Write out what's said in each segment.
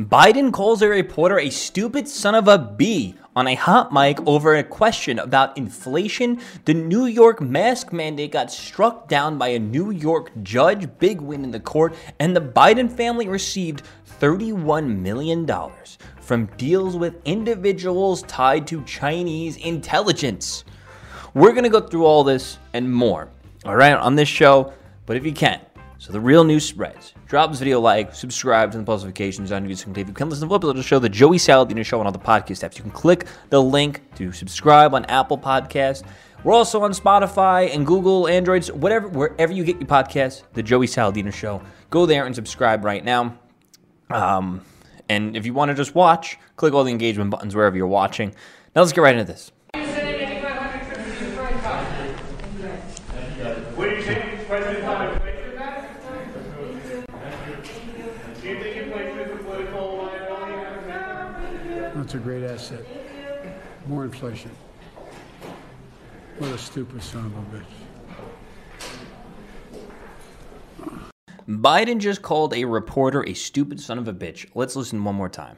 Biden calls a reporter a stupid son of a bee on a hot mic over a question about inflation. The New York mask mandate got struck down by a New York judge, big win in the court, and the Biden family received $31 million from deals with individuals tied to Chinese intelligence. We're going to go through all this and more, all right, on this show, but if you can, so the real news spreads. Drop this video a like, subscribe to the post notifications on YouTube. You can listen to the the show, the Joey Saladino Show, on all the podcast apps. You can click the link to subscribe on Apple Podcasts. We're also on Spotify and Google, Androids, whatever, wherever you get your podcasts. The Joey Saladino Show. Go there and subscribe right now. Um, and if you want to just watch, click all the engagement buttons wherever you're watching. Now let's get right into this. What do you think President Biden played that? Do you think he played through the political That's a great asset. More inflation. What a stupid son of a bitch. Biden just called a reporter a stupid son of a bitch. Let's listen one more time.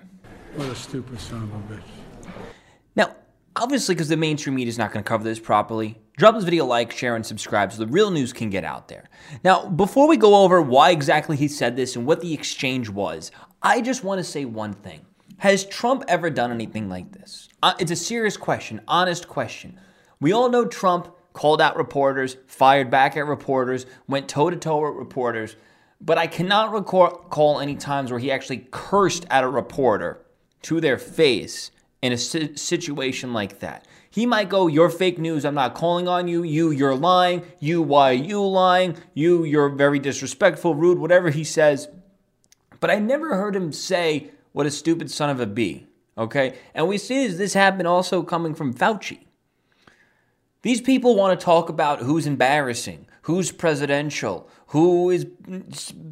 What a stupid son of a bitch. Now, obviously, because the mainstream media is not going to cover this properly, drop this video a like, share, and subscribe so the real news can get out there. Now, before we go over why exactly he said this and what the exchange was, I just want to say one thing. Has Trump ever done anything like this? Uh, it's a serious question, honest question. We all know Trump called out reporters, fired back at reporters, went toe to toe with reporters, but I cannot recall any times where he actually cursed at a reporter to their face in a si- situation like that. He might go, You're fake news. I'm not calling on you. You, you're lying. You, why you lying? You, you're very disrespectful, rude, whatever he says. But I never heard him say, What a stupid son of a bee. Okay? And we see this, this happen also coming from Fauci. These people want to talk about who's embarrassing, who's presidential, who is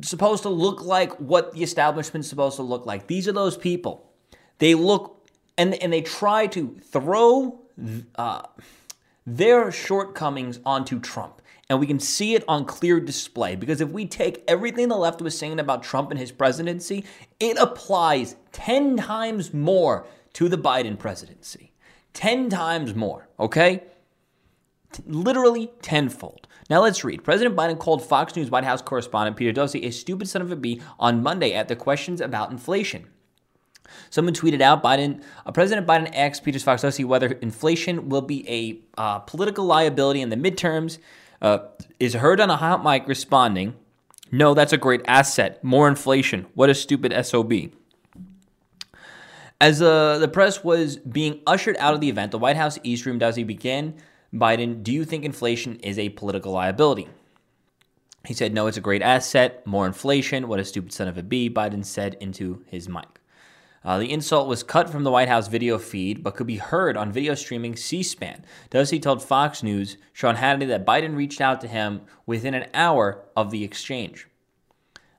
supposed to look like what the establishment's supposed to look like. These are those people. They look and and they try to throw uh, their shortcomings onto Trump. And we can see it on clear display because if we take everything the left was saying about Trump and his presidency, it applies 10 times more to the Biden presidency. 10 times more, okay? literally tenfold. Now let's read. President Biden called Fox News White House correspondent Peter Doocy a stupid son of a bee on Monday at the questions about inflation. Someone tweeted out Biden, uh, President Biden asked Peter Fox Doocy whether inflation will be a uh, political liability in the midterms. Uh, is heard on a hot mic responding, "No, that's a great asset. More inflation. What a stupid sob." As uh, the press was being ushered out of the event, the White House East Room does he begin Biden, do you think inflation is a political liability? He said, no, it's a great asset. More inflation. What a stupid son of a Biden said into his mic. Uh, the insult was cut from the White House video feed, but could be heard on video streaming C SPAN. Doocy told Fox News, Sean Hannity, that Biden reached out to him within an hour of the exchange.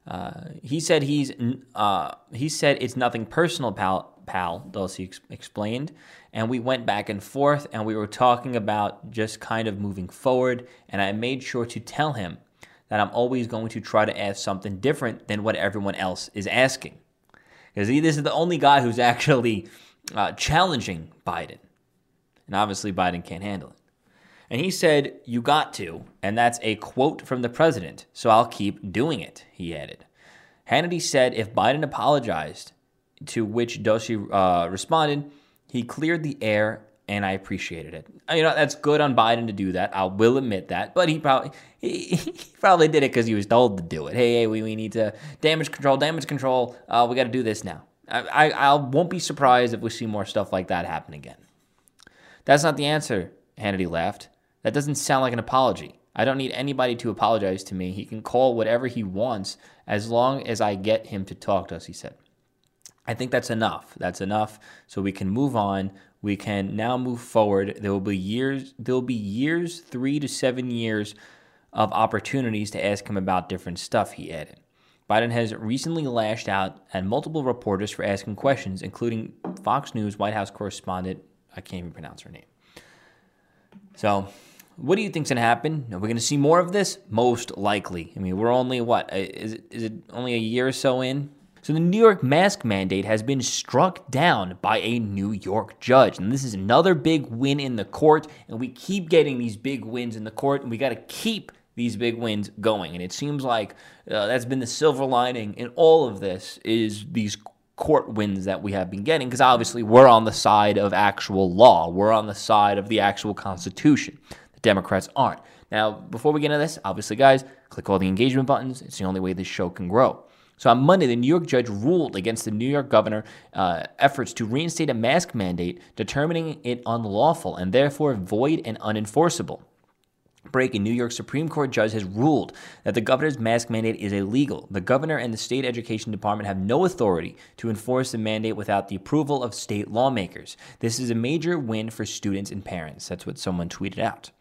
Uh, he said he's uh, he said it's nothing personal, pal. Pal, Doocy ex- explained, and we went back and forth, and we were talking about just kind of moving forward. And I made sure to tell him that I'm always going to try to ask something different than what everyone else is asking, because this is the only guy who's actually uh, challenging Biden, and obviously Biden can't handle it. And he said, You got to. And that's a quote from the president. So I'll keep doing it, he added. Hannity said if Biden apologized, to which Doocy uh, responded, he cleared the air and I appreciated it. You know, that's good on Biden to do that. I will admit that. But he probably he, he probably did it because he was told to do it. Hey, hey, we, we need to damage control, damage control. Uh, we got to do this now. I, I, I won't be surprised if we see more stuff like that happen again. That's not the answer, Hannity laughed. That doesn't sound like an apology. I don't need anybody to apologize to me. He can call whatever he wants as long as I get him to talk to us, he said. I think that's enough. That's enough. So we can move on. We can now move forward. There will be years. There will be years, three to seven years, of opportunities to ask him about different stuff. He added. Biden has recently lashed out at multiple reporters for asking questions, including Fox News White House correspondent. I can't even pronounce her name. So, what do you think's gonna happen? Are we gonna see more of this? Most likely. I mean, we're only what uh, is it? Is it only a year or so in? So the New York mask mandate has been struck down by a New York judge. And this is another big win in the court. And we keep getting these big wins in the court, and we got to keep these big wins going. And it seems like uh, that's been the silver lining in all of this is these court wins that we have been getting because obviously we're on the side of actual law. We're on the side of the actual constitution. The Democrats aren't. Now, before we get into this, obviously guys, click all the engagement buttons. It's the only way this show can grow. So on Monday, the New York judge ruled against the New York governor uh, efforts to reinstate a mask mandate, determining it unlawful and therefore void and unenforceable. Breaking New York Supreme Court judge has ruled that the governor's mask mandate is illegal. The governor and the state education department have no authority to enforce the mandate without the approval of state lawmakers. This is a major win for students and parents. That's what someone tweeted out.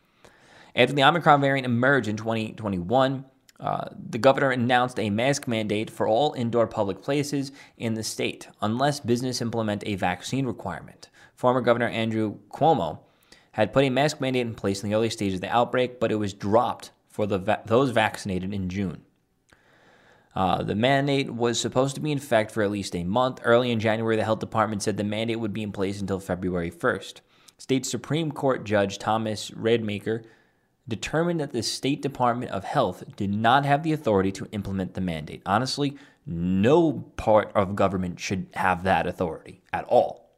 After the Omicron variant emerged in 2021, uh, the governor announced a mask mandate for all indoor public places in the state, unless business implement a vaccine requirement. Former Governor Andrew Cuomo had put a mask mandate in place in the early stages of the outbreak, but it was dropped for va- those vaccinated in June. Uh, the mandate was supposed to be in effect for at least a month. Early in January, the health department said the mandate would be in place until February 1st. State Supreme Court Judge Thomas Rademaker determined that the State Department of Health did not have the authority to implement the mandate. Honestly, no part of government should have that authority at all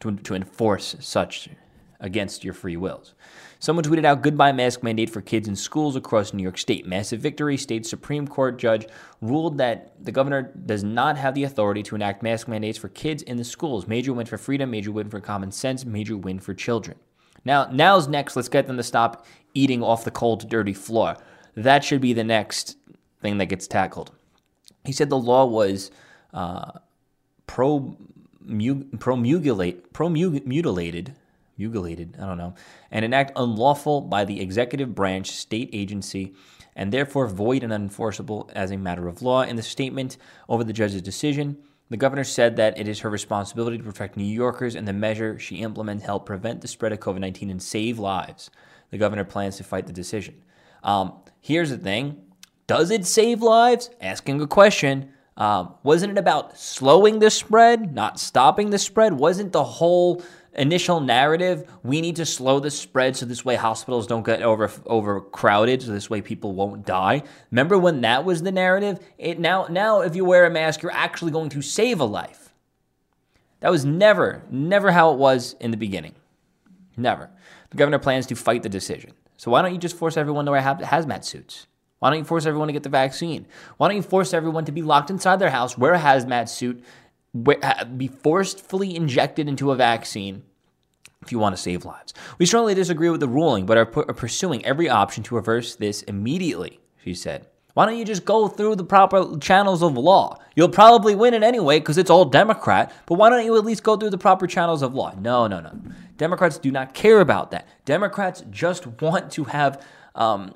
to, to enforce such against your free wills. Someone tweeted out goodbye mask mandate for kids in schools across New York State. Massive victory. State Supreme Court judge ruled that the governor does not have the authority to enact mask mandates for kids in the schools. Major win for freedom, major win for common sense, major win for children. Now, now's next. Let's get them to stop eating off the cold, dirty floor. That should be the next thing that gets tackled. He said the law was uh, pro promulgate, promulgated, mutilated, I don't know, and an act unlawful by the executive branch state agency and therefore void and unenforceable as a matter of law. In the statement over the judge's decision, the governor said that it is her responsibility to protect New Yorkers and the measure she implements help prevent the spread of COVID 19 and save lives. The governor plans to fight the decision. Um, here's the thing Does it save lives? Asking a question. Um, wasn't it about slowing the spread, not stopping the spread? Wasn't the whole initial narrative we need to slow the spread so this way hospitals don't get over overcrowded so this way people won't die. Remember when that was the narrative? It now now if you wear a mask you're actually going to save a life. That was never never how it was in the beginning. Never. The governor plans to fight the decision. So why don't you just force everyone to wear hazmat suits? Why don't you force everyone to get the vaccine? Why don't you force everyone to be locked inside their house wear a hazmat suit be forcefully injected into a vaccine if you want to save lives. We strongly disagree with the ruling, but are, pu- are pursuing every option to reverse this immediately, she said. Why don't you just go through the proper channels of law? You'll probably win it anyway because it's all Democrat, but why don't you at least go through the proper channels of law? No, no, no. Democrats do not care about that. Democrats just want to have, um,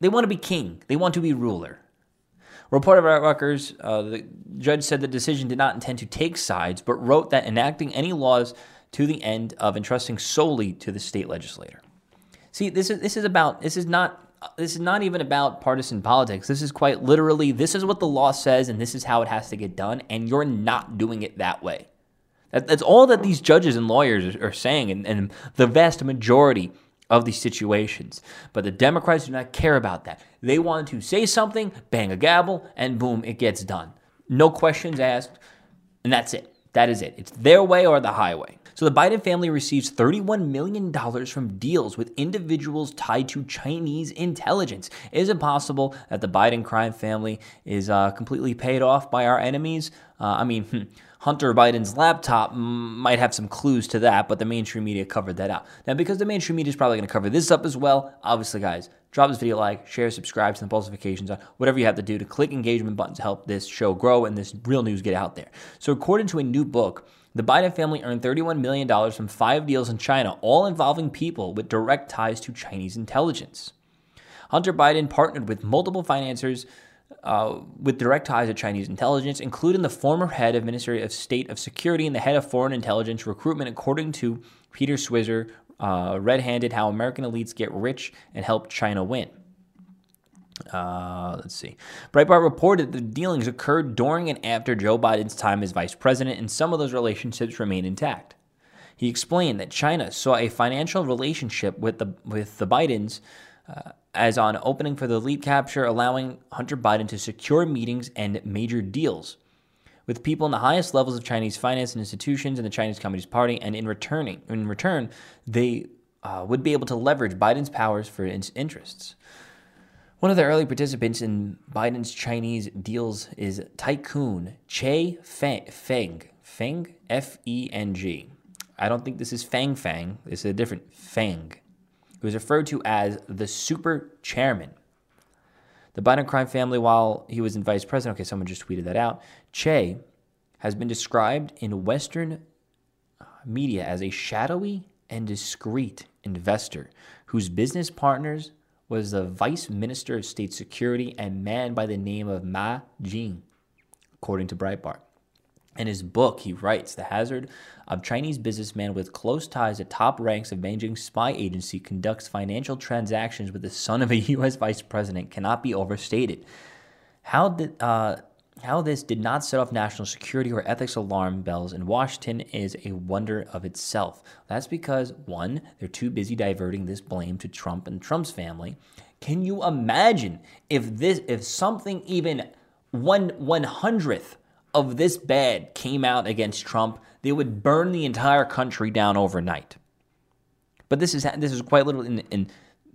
they want to be king, they want to be ruler. Reported by Reuters, uh, the judge said the decision did not intend to take sides, but wrote that enacting any laws to the end of entrusting solely to the state legislator. See, this is this is about this is not this is not even about partisan politics. This is quite literally this is what the law says and this is how it has to get done, and you're not doing it that way. That, that's all that these judges and lawyers are, are saying, and, and the vast majority of these situations. But the Democrats do not care about that. They want to say something, bang a gavel, and boom, it gets done. No questions asked, and that's it. That is it. It's their way or the highway. So the Biden family receives $31 million from deals with individuals tied to Chinese intelligence. Is it possible that the Biden crime family is uh, completely paid off by our enemies? Uh, I mean, hmm, Hunter Biden's laptop might have some clues to that, but the mainstream media covered that out. Now, because the mainstream media is probably going to cover this up as well, obviously, guys, drop this video like, share, subscribe, turn the notifications on, whatever you have to do to click engagement button to help this show grow and this real news get out there. So, according to a new book, the Biden family earned $31 million from five deals in China, all involving people with direct ties to Chinese intelligence. Hunter Biden partnered with multiple financiers uh, with direct ties to Chinese intelligence, including the former head of Ministry of State of Security and the head of Foreign Intelligence Recruitment, according to Peter Schweizer, uh, red handed how American elites get rich and help China win. Uh, let's see. Breitbart reported the dealings occurred during and after Joe Biden's time as vice president, and some of those relationships remain intact. He explained that China saw a financial relationship with the with the Bidens uh, as on opening for the lead capture, allowing Hunter Biden to secure meetings and major deals with people in the highest levels of Chinese finance and institutions in the Chinese Communist Party, and in returning in return, they uh, would be able to leverage Biden's powers for its interests. One of the early participants in Biden's Chinese deals is tycoon Che Feng, Feng, Feng F E N G. I don't think this is Fang Fang. This is a different Fang, who is referred to as the super chairman. The Biden crime family, while he was in vice president, okay, someone just tweeted that out. Che has been described in Western uh, media as a shadowy and discreet investor whose business partners was the vice minister of state security and man by the name of Ma Jian, according to Breitbart. In his book, he writes The hazard of Chinese businessman with close ties to top ranks of Beijing spy agency conducts financial transactions with the son of a U.S. vice president cannot be overstated. How did uh, how this did not set off national security or ethics alarm bells in Washington is a wonder of itself. That's because one, they're too busy diverting this blame to Trump and Trump's family. Can you imagine if this if something even one one hundredth of this bad came out against Trump, they would burn the entire country down overnight. But this is this is quite little, and, and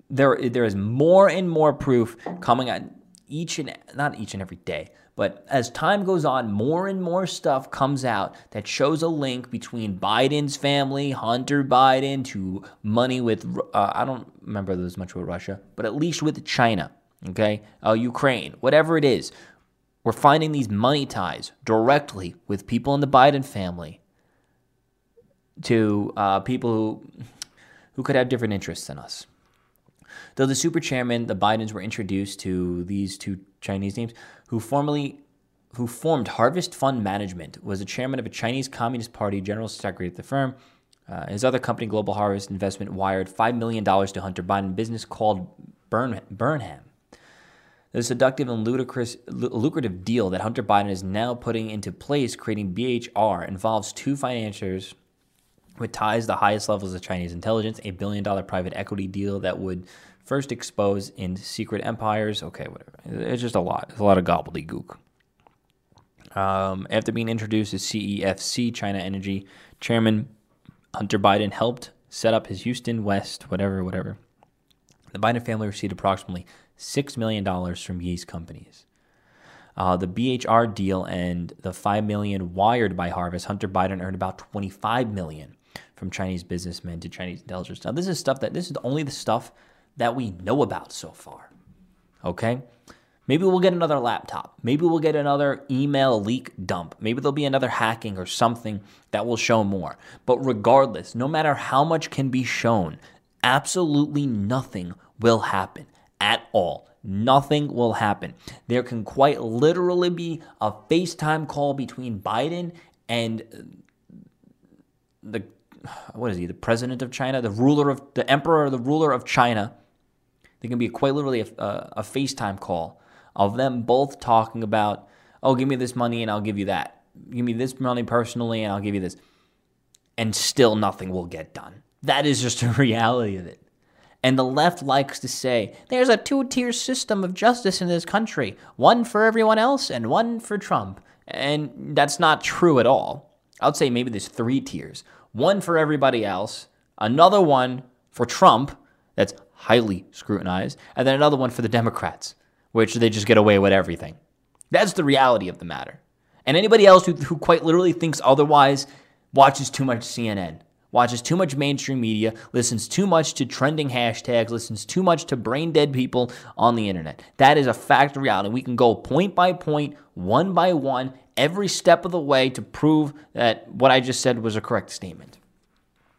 there there is more and more proof coming out each and not each and every day, but as time goes on, more and more stuff comes out that shows a link between Biden's family, Hunter Biden, to money with uh, I don't remember there's much with Russia, but at least with China, okay, uh, Ukraine, whatever it is. We're finding these money ties directly with people in the Biden family to uh, people who, who could have different interests than us. Though the super chairman, the Bidens were introduced to these two Chinese names, who formerly who formed Harvest Fund Management, was the chairman of a Chinese Communist Party general secretary at the firm. Uh, his other company, Global Harvest Investment, wired $5 million to Hunter Biden business called Burn, Burnham. The seductive and ludicrous, lucrative deal that Hunter Biden is now putting into place, creating BHR, involves two financiers with ties to the highest levels of Chinese intelligence, a billion dollar private equity deal that would first expose in secret empires. Okay, whatever. It's just a lot. It's a lot of gobbledygook. Um, after being introduced as CEFC, China Energy Chairman Hunter Biden helped set up his Hudson West, whatever, whatever. The Biden family received approximately $6 million from these companies. Uh, the BHR deal and the 5 million wired by Harvest, Hunter Biden earned about 25 million from Chinese businessmen to Chinese intelligence. Now, this is stuff that, this is only the stuff that we know about so far. Okay? Maybe we'll get another laptop. Maybe we'll get another email leak dump. Maybe there'll be another hacking or something that will show more. But regardless, no matter how much can be shown, absolutely nothing will happen at all. Nothing will happen. There can quite literally be a FaceTime call between Biden and the what is he, the president of China, the ruler of the emperor, the ruler of China. There can be quite literally a, a, a FaceTime call of them both talking about, oh, give me this money and I'll give you that. Give me this money personally and I'll give you this. And still nothing will get done. That is just a reality of it. And the left likes to say there's a two tier system of justice in this country one for everyone else and one for Trump. And that's not true at all. I would say maybe there's three tiers one for everybody else, another one for Trump that's highly scrutinized, and then another one for the Democrats, which they just get away with everything. That's the reality of the matter. And anybody else who, who quite literally thinks otherwise watches too much CNN watches too much mainstream media, listens too much to trending hashtags, listens too much to brain dead people on the internet. That is a fact of reality. We can go point by point, one by one, every step of the way to prove that what I just said was a correct statement.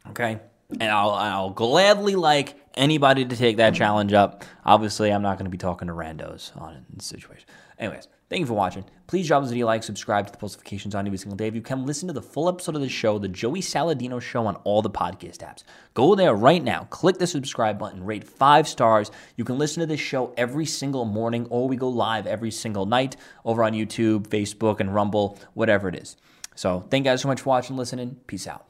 Okay? And I'll, I'll gladly like anybody to take that challenge up. Obviously, I'm not going to be talking to randos on this situation. Anyways, Thank you for watching. Please drop this video a like, subscribe to the post notifications on every single day. If you can, listen to the full episode of the show, the Joey Saladino Show, on all the podcast apps. Go there right now, click the subscribe button, rate five stars. You can listen to this show every single morning, or we go live every single night over on YouTube, Facebook, and Rumble, whatever it is. So, thank you guys so much for watching, listening. Peace out.